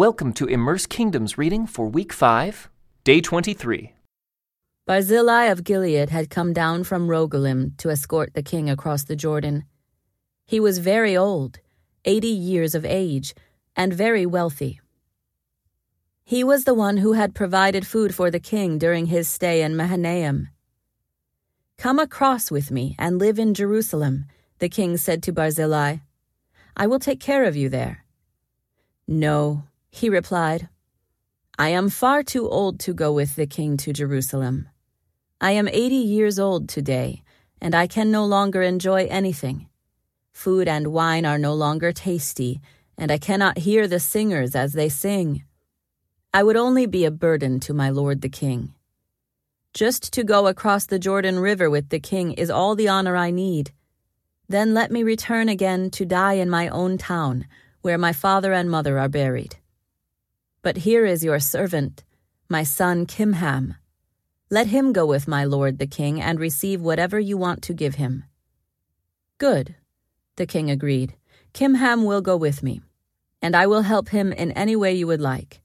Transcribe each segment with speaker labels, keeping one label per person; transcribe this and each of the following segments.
Speaker 1: Welcome to Immerse Kingdoms reading for week 5, day 23.
Speaker 2: Barzillai of Gilead had come down from Rogelim to escort the king across the Jordan. He was very old, eighty years of age, and very wealthy. He was the one who had provided food for the king during his stay in Mahanaim. Come across with me and live in Jerusalem, the king said to Barzillai. I will take care of you there. No, he replied, I am far too old to go with the king to Jerusalem. I am eighty years old today, and I can no longer enjoy anything. Food and wine are no longer tasty, and I cannot hear the singers as they sing. I would only be a burden to my lord the king. Just to go across the Jordan River with the king is all the honor I need. Then let me return again to die in my own town, where my father and mother are buried. But here is your servant, my son Kimham. Let him go with my lord the king and receive whatever you want to give him. Good, the king agreed. Kimham will go with me, and I will help him in any way you would like,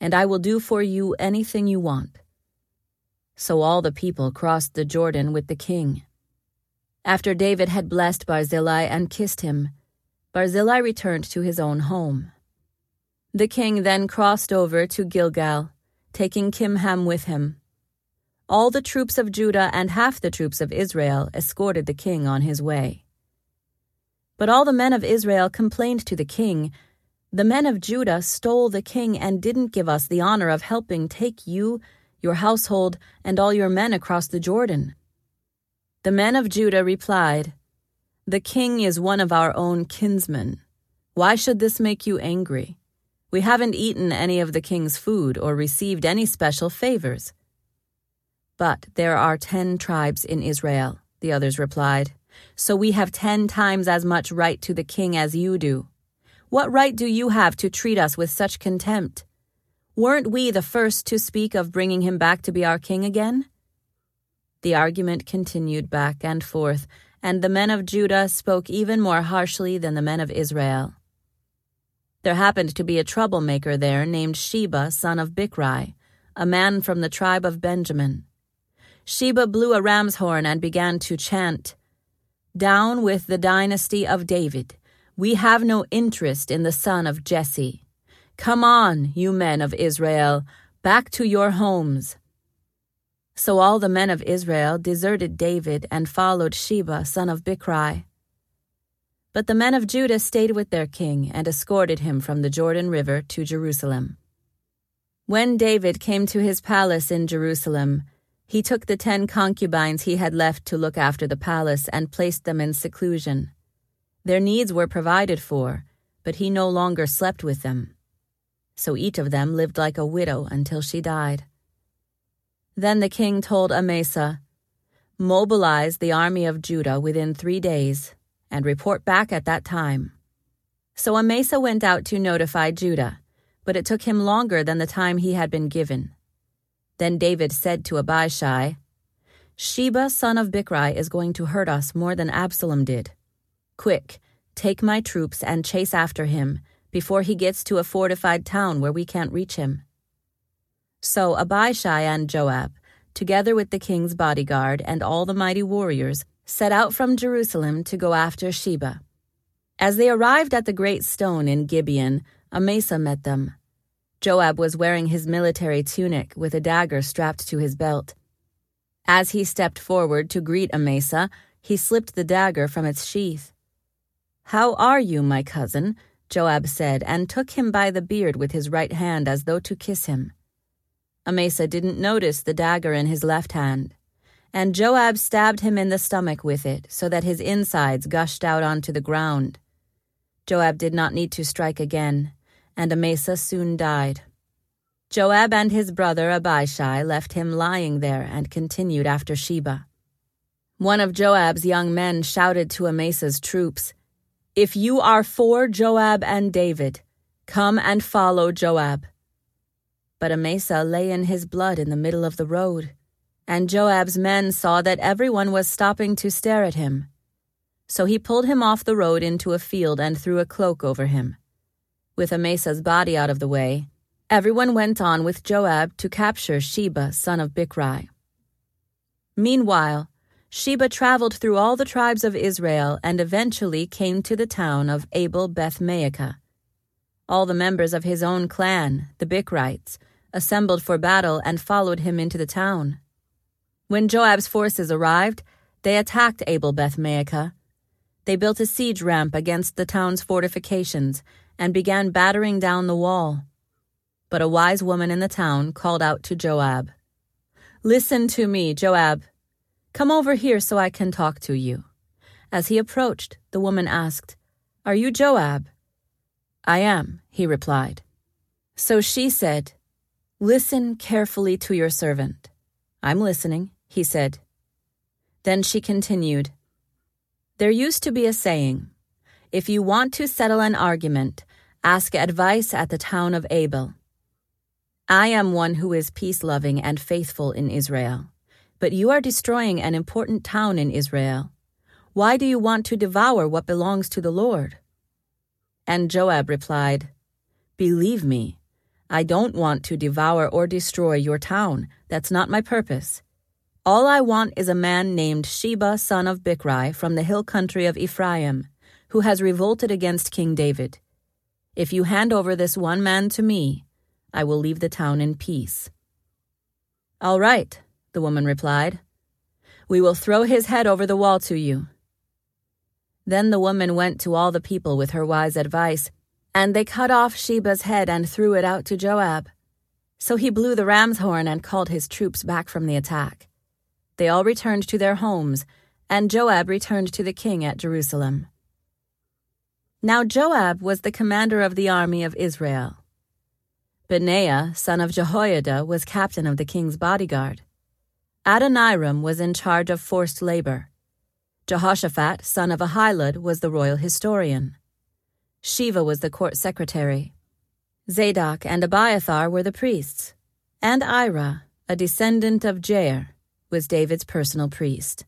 Speaker 2: and I will do for you anything you want. So all the people crossed the Jordan with the king. After David had blessed Barzillai and kissed him, Barzillai returned to his own home. The king then crossed over to Gilgal, taking Kimham with him. All the troops of Judah and half the troops of Israel escorted the king on his way. But all the men of Israel complained to the king, The men of Judah stole the king and didn't give us the honor of helping take you, your household, and all your men across the Jordan. The men of Judah replied, The king is one of our own kinsmen. Why should this make you angry? We haven't eaten any of the king's food or received any special favors. But there are ten tribes in Israel, the others replied, so we have ten times as much right to the king as you do. What right do you have to treat us with such contempt? Weren't we the first to speak of bringing him back to be our king again? The argument continued back and forth, and the men of Judah spoke even more harshly than the men of Israel. There happened to be a troublemaker there named Sheba, son of Bichri, a man from the tribe of Benjamin. Sheba blew a ram's horn and began to chant, Down with the dynasty of David. We have no interest in the son of Jesse. Come on, you men of Israel, back to your homes. So all the men of Israel deserted David and followed Sheba, son of Bichri. But the men of Judah stayed with their king and escorted him from the Jordan River to Jerusalem. When David came to his palace in Jerusalem, he took the ten concubines he had left to look after the palace and placed them in seclusion. Their needs were provided for, but he no longer slept with them. So each of them lived like a widow until she died. Then the king told Amasa, Mobilize the army of Judah within three days and report back at that time. So Amasa went out to notify Judah, but it took him longer than the time he had been given. Then David said to Abishai, Sheba, son of Bichri, is going to hurt us more than Absalom did. Quick, take my troops and chase after him before he gets to a fortified town where we can't reach him. So Abishai and Joab, together with the king's bodyguard and all the mighty warriors, set out from Jerusalem to go after Sheba. As they arrived at the great stone in Gibeon, Amasa met them. Joab was wearing his military tunic with a dagger strapped to his belt. As he stepped forward to greet Amasa, he slipped the dagger from its sheath. How are you, my cousin? Joab said, and took him by the beard with his right hand as though to kiss him. Amasa didn't notice the dagger in his left hand and Joab stabbed him in the stomach with it, so that his insides gushed out onto the ground. Joab did not need to strike again, and Amasa soon died. Joab and his brother Abishai left him lying there and continued after Sheba. One of Joab's young men shouted to Amasa's troops, If you are for Joab and David, come and follow Joab. But Amasa lay in his blood in the middle of the road and Joab's men saw that everyone was stopping to stare at him. So he pulled him off the road into a field and threw a cloak over him. With Amasa's body out of the way, everyone went on with Joab to capture Sheba, son of Bichri. Meanwhile, Sheba traveled through all the tribes of Israel and eventually came to the town of Abel Beth Maacah. All the members of his own clan, the Bichrites, assembled for battle and followed him into the town. When Joab's forces arrived, they attacked Abel Beth Maacah. They built a siege ramp against the town's fortifications and began battering down the wall. But a wise woman in the town called out to Joab Listen to me, Joab. Come over here so I can talk to you. As he approached, the woman asked, Are you Joab? I am, he replied. So she said, Listen carefully to your servant. I'm listening, he said. Then she continued, There used to be a saying if you want to settle an argument, ask advice at the town of Abel. I am one who is peace loving and faithful in Israel, but you are destroying an important town in Israel. Why do you want to devour what belongs to the Lord? And Joab replied, Believe me, I don't want to devour or destroy your town. That's not my purpose. All I want is a man named Sheba, son of Bichri, from the hill country of Ephraim, who has revolted against King David. If you hand over this one man to me, I will leave the town in peace. All right, the woman replied. We will throw his head over the wall to you. Then the woman went to all the people with her wise advice and they cut off Sheba's head and threw it out to Joab. So he blew the ram's horn and called his troops back from the attack. They all returned to their homes, and Joab returned to the king at Jerusalem. Now Joab was the commander of the army of Israel. Benaiah, son of Jehoiada, was captain of the king's bodyguard. Adoniram was in charge of forced labor. Jehoshaphat, son of Ahilud, was the royal historian. Sheva was the court secretary. Zadok and Abiathar were the priests, and Ira, a descendant of Jair, was David's personal priest.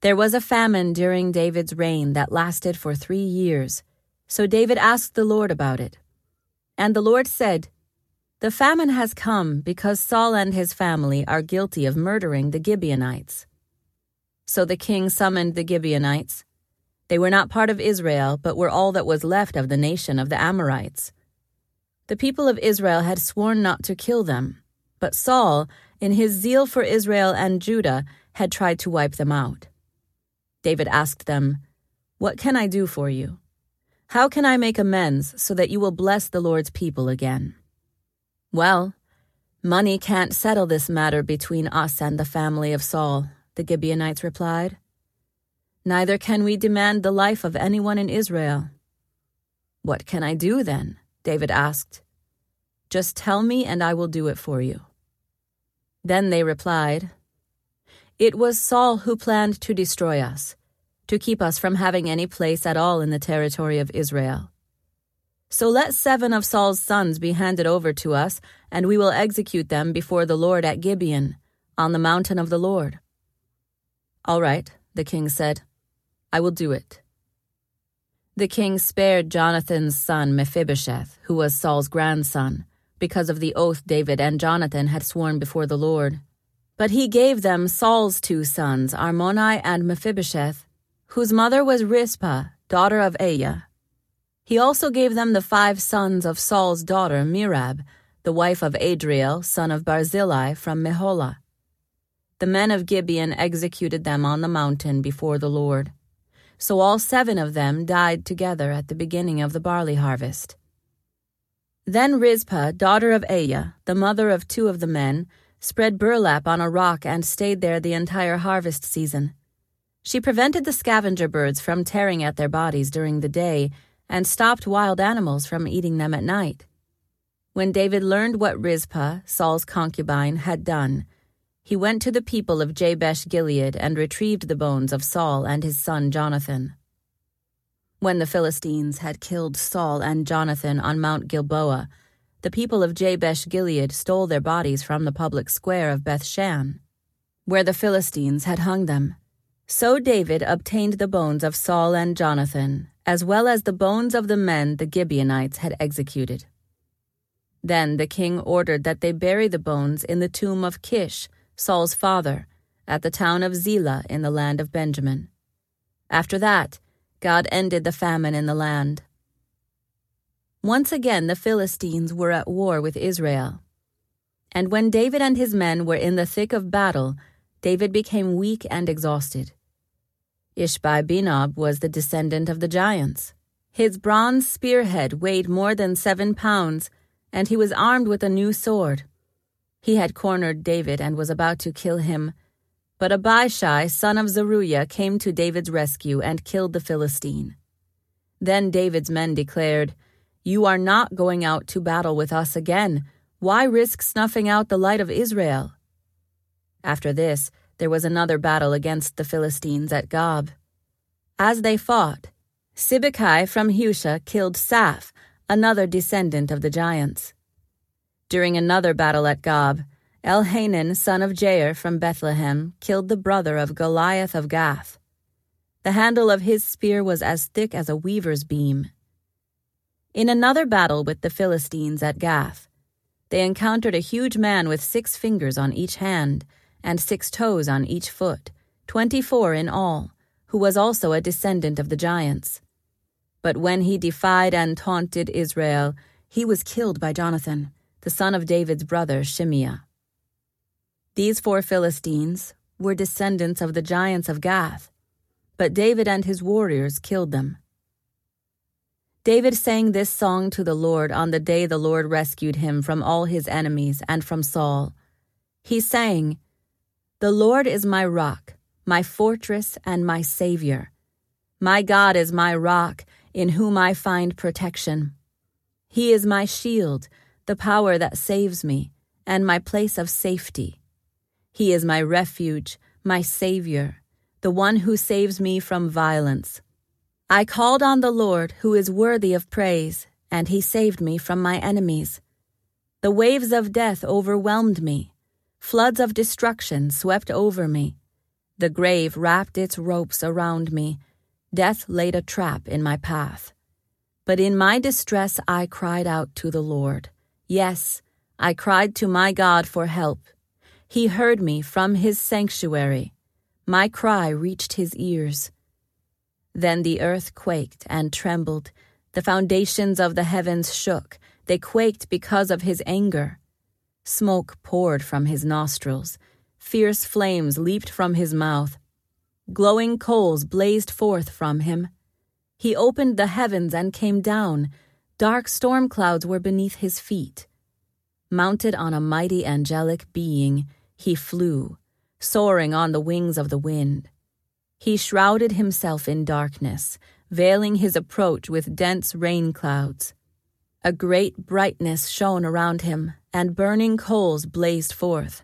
Speaker 2: There was a famine during David's reign that lasted for three years, so David asked the Lord about it. And the Lord said, The famine has come because Saul and his family are guilty of murdering the Gibeonites. So the king summoned the Gibeonites they were not part of Israel, but were all that was left of the nation of the Amorites. The people of Israel had sworn not to kill them, but Saul, in his zeal for Israel and Judah, had tried to wipe them out. David asked them, What can I do for you? How can I make amends so that you will bless the Lord's people again? Well, money can't settle this matter between us and the family of Saul, the Gibeonites replied. Neither can we demand the life of anyone in Israel. What can I do then? David asked. Just tell me, and I will do it for you. Then they replied, It was Saul who planned to destroy us, to keep us from having any place at all in the territory of Israel. So let seven of Saul's sons be handed over to us, and we will execute them before the Lord at Gibeon, on the mountain of the Lord. All right, the king said. I will do it. The king spared Jonathan's son Mephibosheth, who was Saul's grandson, because of the oath David and Jonathan had sworn before the Lord. But he gave them Saul's two sons, Armoni and Mephibosheth, whose mother was Rizpah, daughter of Aiah. He also gave them the five sons of Saul's daughter Merab, the wife of Adriel, son of Barzillai from Meholah. The men of Gibeon executed them on the mountain before the Lord so all seven of them died together at the beginning of the barley harvest. Then Rizpah, daughter of Aiah, the mother of two of the men, spread burlap on a rock and stayed there the entire harvest season. She prevented the scavenger birds from tearing at their bodies during the day and stopped wild animals from eating them at night. When David learned what Rizpah, Saul's concubine, had done, he went to the people of Jabesh Gilead and retrieved the bones of Saul and his son Jonathan. When the Philistines had killed Saul and Jonathan on Mount Gilboa, the people of Jabesh Gilead stole their bodies from the public square of Bethshan, where the Philistines had hung them. So David obtained the bones of Saul and Jonathan as well as the bones of the men the Gibeonites had executed. Then the king ordered that they bury the bones in the tomb of Kish, Saul's father, at the town of Zelah in the land of Benjamin. After that, God ended the famine in the land. Once again, the Philistines were at war with Israel. And when David and his men were in the thick of battle, David became weak and exhausted. Ishbi Benob was the descendant of the giants. His bronze spearhead weighed more than seven pounds, and he was armed with a new sword. He had cornered David and was about to kill him. But Abishai, son of Zeruiah, came to David's rescue and killed the Philistine. Then David's men declared, You are not going out to battle with us again. Why risk snuffing out the light of Israel? After this, there was another battle against the Philistines at Gob. As they fought, Sibbecai from Husha killed Saph, another descendant of the giants. During another battle at Gob, Elhanan, son of Jair from Bethlehem, killed the brother of Goliath of Gath. The handle of his spear was as thick as a weaver's beam. In another battle with the Philistines at Gath, they encountered a huge man with six fingers on each hand and six toes on each foot, twenty four in all, who was also a descendant of the giants. But when he defied and taunted Israel, he was killed by Jonathan, the son of David's brother Shimeah. These four Philistines were descendants of the giants of Gath, but David and his warriors killed them. David sang this song to the Lord on the day the Lord rescued him from all his enemies and from Saul. He sang, The Lord is my rock, my fortress, and my Savior. My God is my rock, in whom I find protection. He is my shield, the power that saves me, and my place of safety. He is my refuge, my Savior, the one who saves me from violence. I called on the Lord, who is worthy of praise, and he saved me from my enemies. The waves of death overwhelmed me, floods of destruction swept over me. The grave wrapped its ropes around me, death laid a trap in my path. But in my distress I cried out to the Lord. Yes, I cried to my God for help. He heard me from his sanctuary. My cry reached his ears. Then the earth quaked and trembled. The foundations of the heavens shook. They quaked because of his anger. Smoke poured from his nostrils. Fierce flames leaped from his mouth. Glowing coals blazed forth from him. He opened the heavens and came down. Dark storm clouds were beneath his feet. Mounted on a mighty angelic being, he flew, soaring on the wings of the wind. He shrouded himself in darkness, veiling his approach with dense rain clouds. A great brightness shone around him, and burning coals blazed forth.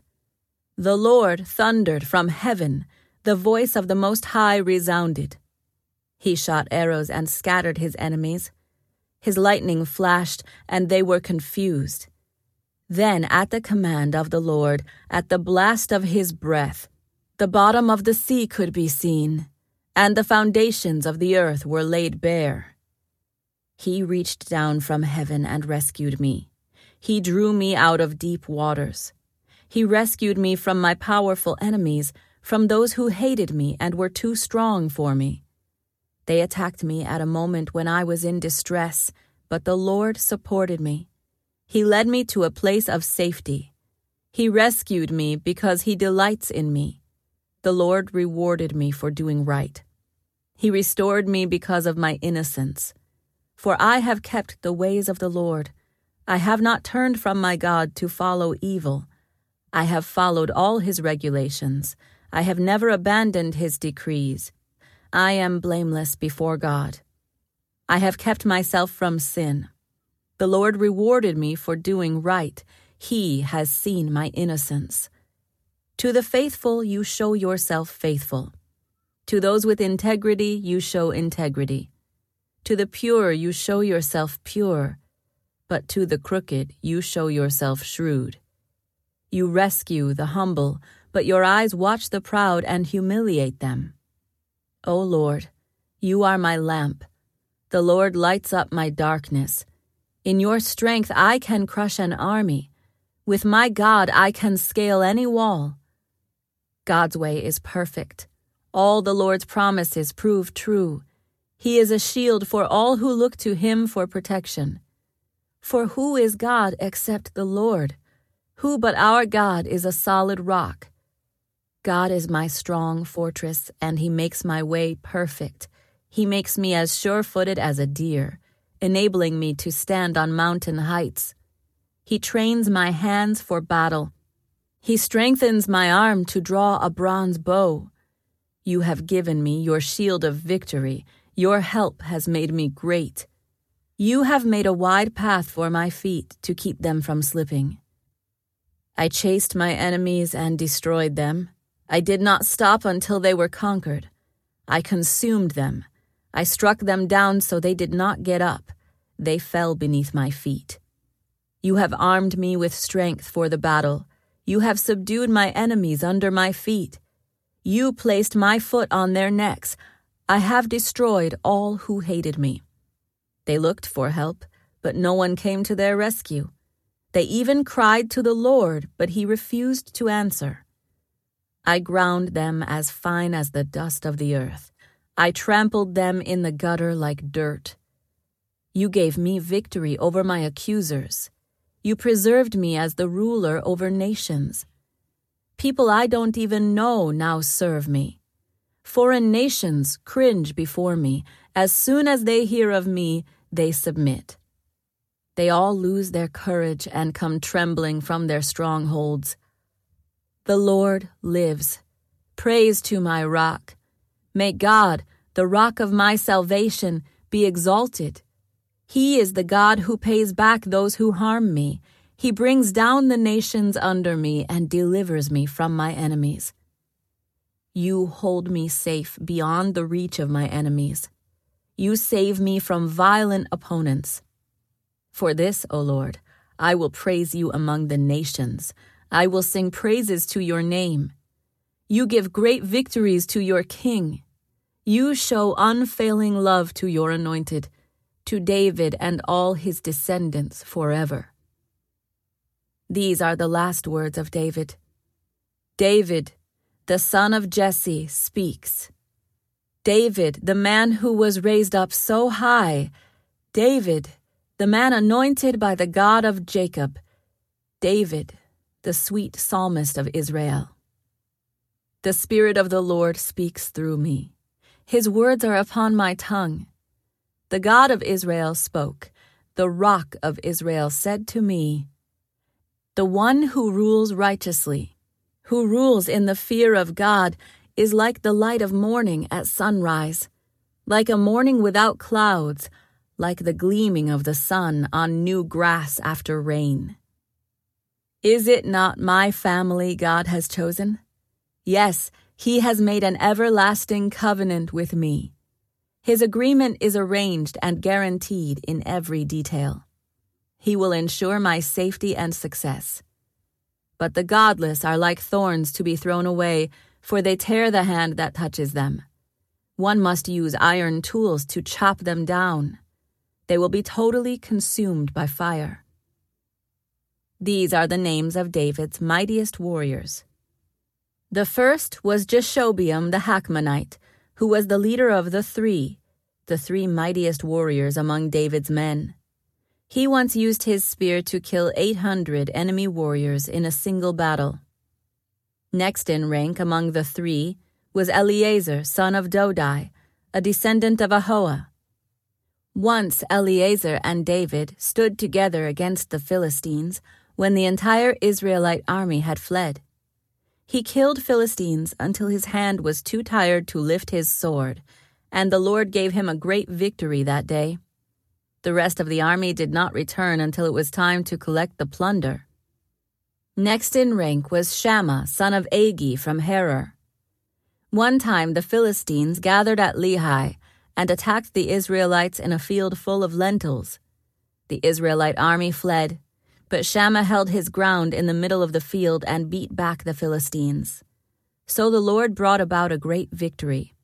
Speaker 2: The Lord thundered from heaven, the voice of the Most High resounded. He shot arrows and scattered his enemies. His lightning flashed, and they were confused. Then, at the command of the Lord, at the blast of his breath, the bottom of the sea could be seen, and the foundations of the earth were laid bare. He reached down from heaven and rescued me. He drew me out of deep waters. He rescued me from my powerful enemies, from those who hated me and were too strong for me. They attacked me at a moment when I was in distress, but the Lord supported me. He led me to a place of safety. He rescued me because he delights in me. The Lord rewarded me for doing right. He restored me because of my innocence. For I have kept the ways of the Lord. I have not turned from my God to follow evil. I have followed all his regulations. I have never abandoned his decrees. I am blameless before God. I have kept myself from sin. The Lord rewarded me for doing right. He has seen my innocence. To the faithful, you show yourself faithful. To those with integrity, you show integrity. To the pure, you show yourself pure. But to the crooked, you show yourself shrewd. You rescue the humble, but your eyes watch the proud and humiliate them. O Lord, you are my lamp. The Lord lights up my darkness. In your strength, I can crush an army. With my God, I can scale any wall. God's way is perfect. All the Lord's promises prove true. He is a shield for all who look to him for protection. For who is God except the Lord? Who but our God is a solid rock? God is my strong fortress, and he makes my way perfect. He makes me as sure footed as a deer, enabling me to stand on mountain heights. He trains my hands for battle. He strengthens my arm to draw a bronze bow. You have given me your shield of victory. Your help has made me great. You have made a wide path for my feet to keep them from slipping. I chased my enemies and destroyed them. I did not stop until they were conquered. I consumed them. I struck them down so they did not get up. They fell beneath my feet. You have armed me with strength for the battle. You have subdued my enemies under my feet. You placed my foot on their necks. I have destroyed all who hated me. They looked for help, but no one came to their rescue. They even cried to the Lord, but he refused to answer. I ground them as fine as the dust of the earth. I trampled them in the gutter like dirt. You gave me victory over my accusers. You preserved me as the ruler over nations. People I don't even know now serve me. Foreign nations cringe before me. As soon as they hear of me, they submit. They all lose their courage and come trembling from their strongholds. The Lord lives. Praise to my rock. May God, the rock of my salvation, be exalted. He is the God who pays back those who harm me. He brings down the nations under me and delivers me from my enemies. You hold me safe beyond the reach of my enemies. You save me from violent opponents. For this, O Lord, I will praise you among the nations. I will sing praises to your name. You give great victories to your king. You show unfailing love to your anointed, to David and all his descendants forever. These are the last words of David. David, the son of Jesse, speaks. David, the man who was raised up so high, David, the man anointed by the God of Jacob, David, the sweet psalmist of Israel. The Spirit of the Lord speaks through me. His words are upon my tongue. The God of Israel spoke. The rock of Israel said to me, The one who rules righteously, who rules in the fear of God, is like the light of morning at sunrise, like a morning without clouds, like the gleaming of the sun on new grass after rain. Is it not my family God has chosen? Yes, He has made an everlasting covenant with me. His agreement is arranged and guaranteed in every detail. He will ensure my safety and success. But the godless are like thorns to be thrown away for they tear the hand that touches them. One must use iron tools to chop them down. They will be totally consumed by fire. These are the names of David's mightiest warriors. The first was Jashobeam the Hachmonite, who was the leader of the three, the three mightiest warriors among David's men. He once used his spear to kill 800 enemy warriors in a single battle. Next in rank among the three was Eleazar, son of Dodai, a descendant of Ahoah. Once Eleazar and David stood together against the Philistines when the entire Israelite army had fled. He killed Philistines until his hand was too tired to lift his sword, and the Lord gave him a great victory that day. The rest of the army did not return until it was time to collect the plunder. Next in rank was Shammah, son of Agi from Harar. One time the Philistines gathered at Lehi and attacked the Israelites in a field full of lentils. The Israelite army fled, but Shammah held his ground in the middle of the field and beat back the Philistines. So the Lord brought about a great victory.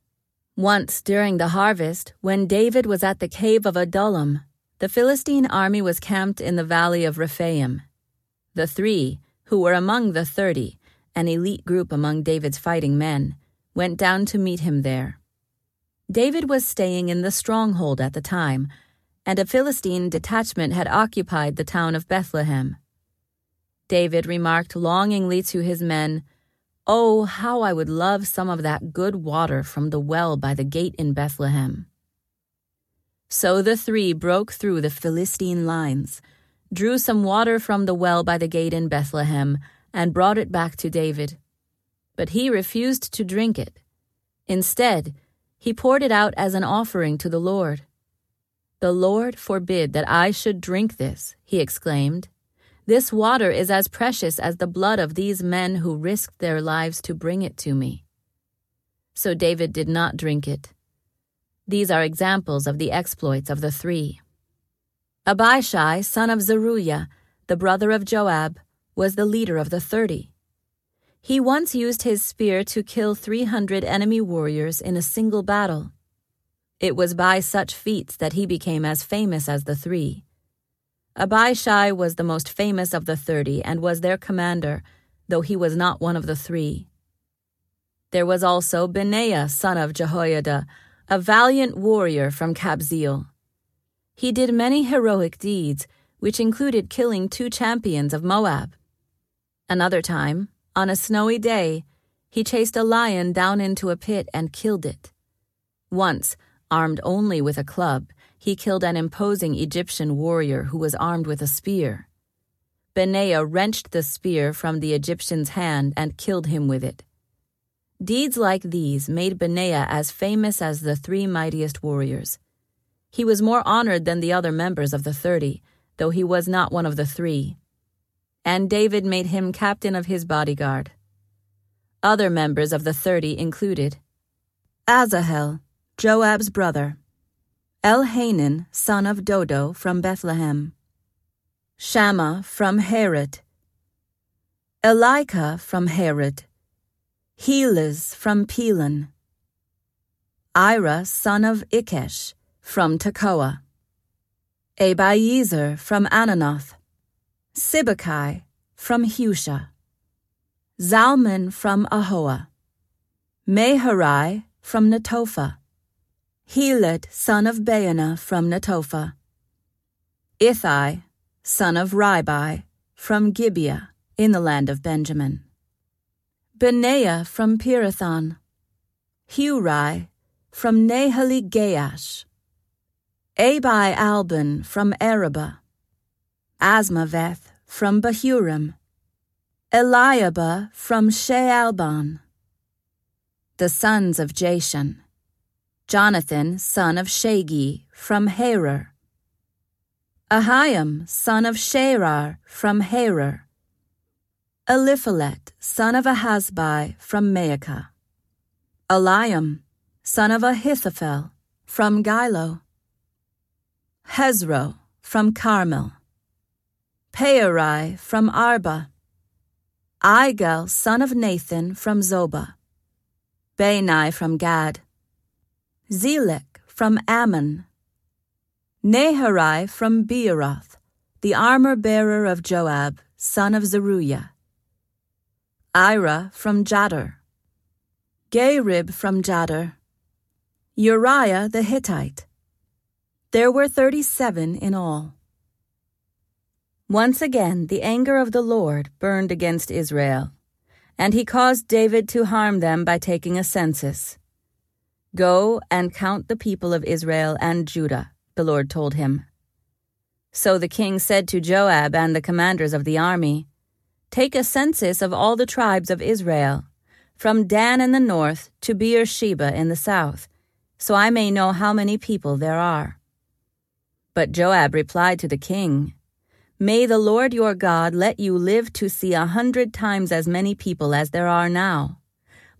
Speaker 2: Once during the harvest, when David was at the cave of Adullam, the Philistine army was camped in the valley of Rephaim. The three, who were among the thirty, an elite group among David's fighting men, went down to meet him there. David was staying in the stronghold at the time, and a Philistine detachment had occupied the town of Bethlehem. David remarked longingly to his men, Oh, how I would love some of that good water from the well by the gate in Bethlehem. So the three broke through the Philistine lines, drew some water from the well by the gate in Bethlehem, and brought it back to David. But he refused to drink it. Instead, he poured it out as an offering to the Lord. The Lord forbid that I should drink this, he exclaimed. This water is as precious as the blood of these men who risked their lives to bring it to me. So David did not drink it. These are examples of the exploits of the three. Abishai, son of Zeruiah, the brother of Joab, was the leader of the thirty. He once used his spear to kill 300 enemy warriors in a single battle. It was by such feats that he became as famous as the three. Abishai was the most famous of the thirty and was their commander, though he was not one of the three. There was also Benaiah, son of Jehoiada, a valiant warrior from Kabzeel. He did many heroic deeds, which included killing two champions of Moab. Another time, on a snowy day, he chased a lion down into a pit and killed it. Once, armed only with a club, he killed an imposing Egyptian warrior who was armed with a spear. Benaiah wrenched the spear from the Egyptian's hand and killed him with it. Deeds like these made Benaiah as famous as the three mightiest warriors. He was more honored than the other members of the thirty, though he was not one of the three and David made him captain of his bodyguard. Other members of the thirty included Asahel, Joab's brother, Elhanan, son of Dodo from Bethlehem, Shammah from Harod, Elika from Harod, Helez from Pelon, Ira, son of Ikesh, from Tekoa, Abiezer from Anathoth, Sibbecai from Husha, Zalmon from Ahoah, Maharai from Netophah, Heled son of Baanah from Netophah, Ithai son of Ribai from Gibeah in the land of Benjamin, Benaiah from Pirathon, Hurai from Nahali Gaash, Abi Albon from Arabah, Azmaveth from Bahurim, Eliahba from Shaalbon. The sons of Jashan, Jonathan son of Shagi from Harar, Ahiam son of Sharar from Harar, Eliphelet son of Ahazbi, from Maacah, Eliam son of Ahithophel from Gilo, Hezro from Carmel. Peorai from Arba, Igal son of Nathan from Zobah, Bani from Gad, Zelek from Ammon, Naharai from Beeroth, the armor bearer of Joab, son of Zeruiah, Ira from Jattir, Gareb from Jattir, Uriah the Hittite. There were thirty seven in all. Once again, the anger of the Lord burned against Israel, and he caused David to harm them by taking a census. Go and count the people of Israel and Judah, the Lord told him. So the king said to Joab and the commanders of the army, Take a census of all the tribes of Israel, from Dan in the north to Beersheba in the south, so I may know how many people there are. But Joab replied to the king, May the Lord your God let you live to see a hundred times as many people as there are now.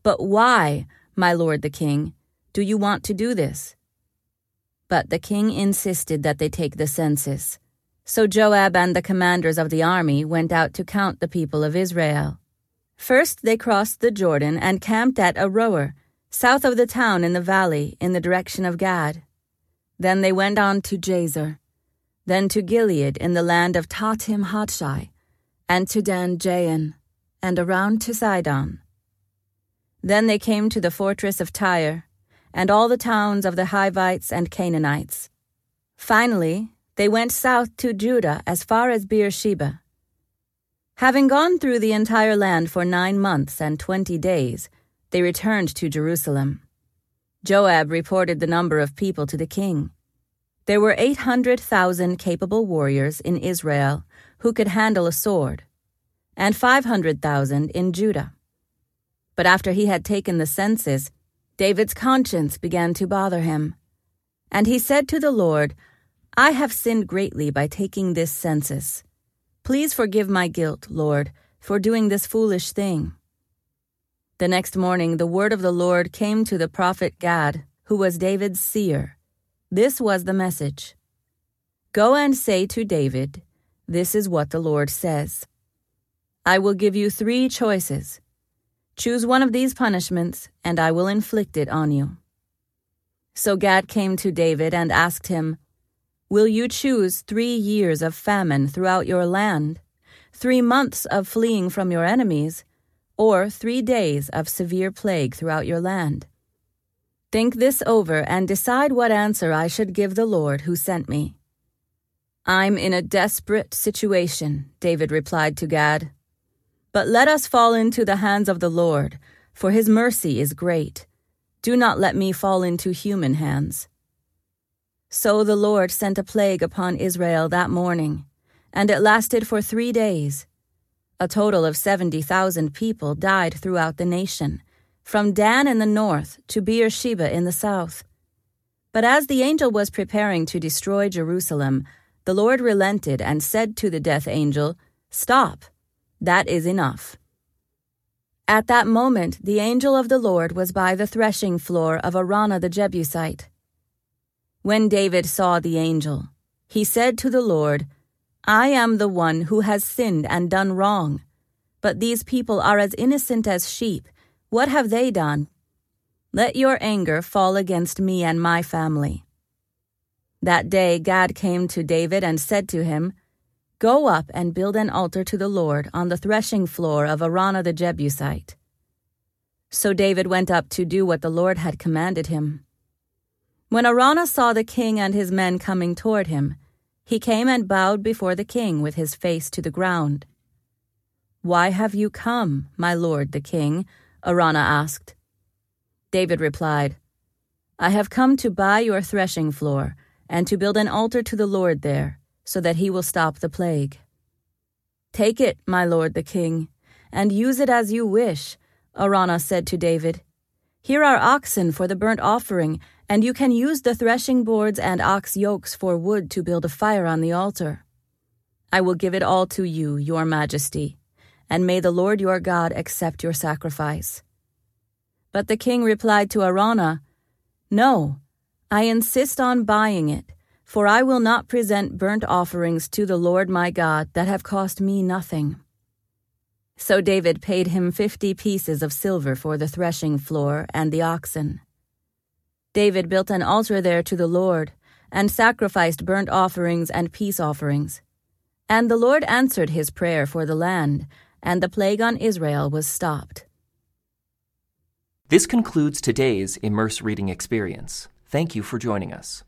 Speaker 2: But why, my lord the king, do you want to do this? But the king insisted that they take the census. So Joab and the commanders of the army went out to count the people of Israel. First they crossed the Jordan and camped at Aroer, south of the town in the valley, in the direction of Gad. Then they went on to Jazer, then to Gilead in the land of Tahtim Hodshi, and to Dan Jaan, and around to Sidon. Then they came to the fortress of Tyre, and all the towns of the Hivites and Canaanites. Finally, they went south to Judah as far as Beersheba. Having gone through the entire land for nine months and twenty days, they returned to Jerusalem. Joab reported the number of people to the king. There were 800,000 capable warriors in Israel who could handle a sword, and 500,000 in Judah. But after he had taken the census, David's conscience began to bother him. And he said to the Lord, I have sinned greatly by taking this census. Please forgive my guilt, Lord, for doing this foolish thing. The next morning, the word of the Lord came to the prophet Gad, who was David's seer. This was the message Go and say to David, This is what the Lord says I will give you three choices. Choose one of these punishments, and I will inflict it on you. So Gad came to David and asked him, Will you choose three years of famine throughout your land, three months of fleeing from your enemies, or three days of severe plague throughout your land? Think this over and decide what answer I should give the Lord who sent me. I'm in a desperate situation, David replied to Gad. But let us fall into the hands of the Lord, for his mercy is great. Do not let me fall into human hands. So the Lord sent a plague upon Israel that morning, and it lasted for three days. A total of 70,000 people died throughout the nation, from Dan in the north to Beersheba in the south. But as the angel was preparing to destroy Jerusalem, the Lord relented and said to the death angel, Stop, that is enough. At that moment, the angel of the Lord was by the threshing floor of Araunah the Jebusite. When David saw the angel, he said to the Lord, I am the one who has sinned and done wrong. But these people are as innocent as sheep. What have they done? Let your anger fall against me and my family. That day Gad came to David and said to him, Go up and build an altar to the Lord on the threshing floor of Araunah the Jebusite. So David went up to do what the Lord had commanded him. When Araunah saw the king and his men coming toward him, he came and bowed before the king with his face to the ground. Why have you come, my lord the king? Araunah asked. David replied, I have come to buy your threshing floor and to build an altar to the Lord there, so that he will stop the plague. Take it, my lord the king, and use it as you wish, Araunah said to David. Here are oxen for the burnt offering, and you can use the threshing boards and ox yokes for wood to build a fire on the altar. I will give it all to you, your majesty, and may the Lord your God accept your sacrifice. But the king replied to Araunah, No, I insist on buying it, for I will not present burnt offerings to the Lord my God that have cost me nothing. So David paid him fifty pieces of silver for the threshing floor and the oxen. David built an altar there to the Lord, and sacrificed burnt offerings and peace offerings. And the Lord answered his prayer for the land, and the plague on Israel was stopped.
Speaker 1: This concludes today's Immerse Reading Experience. Thank you for joining us.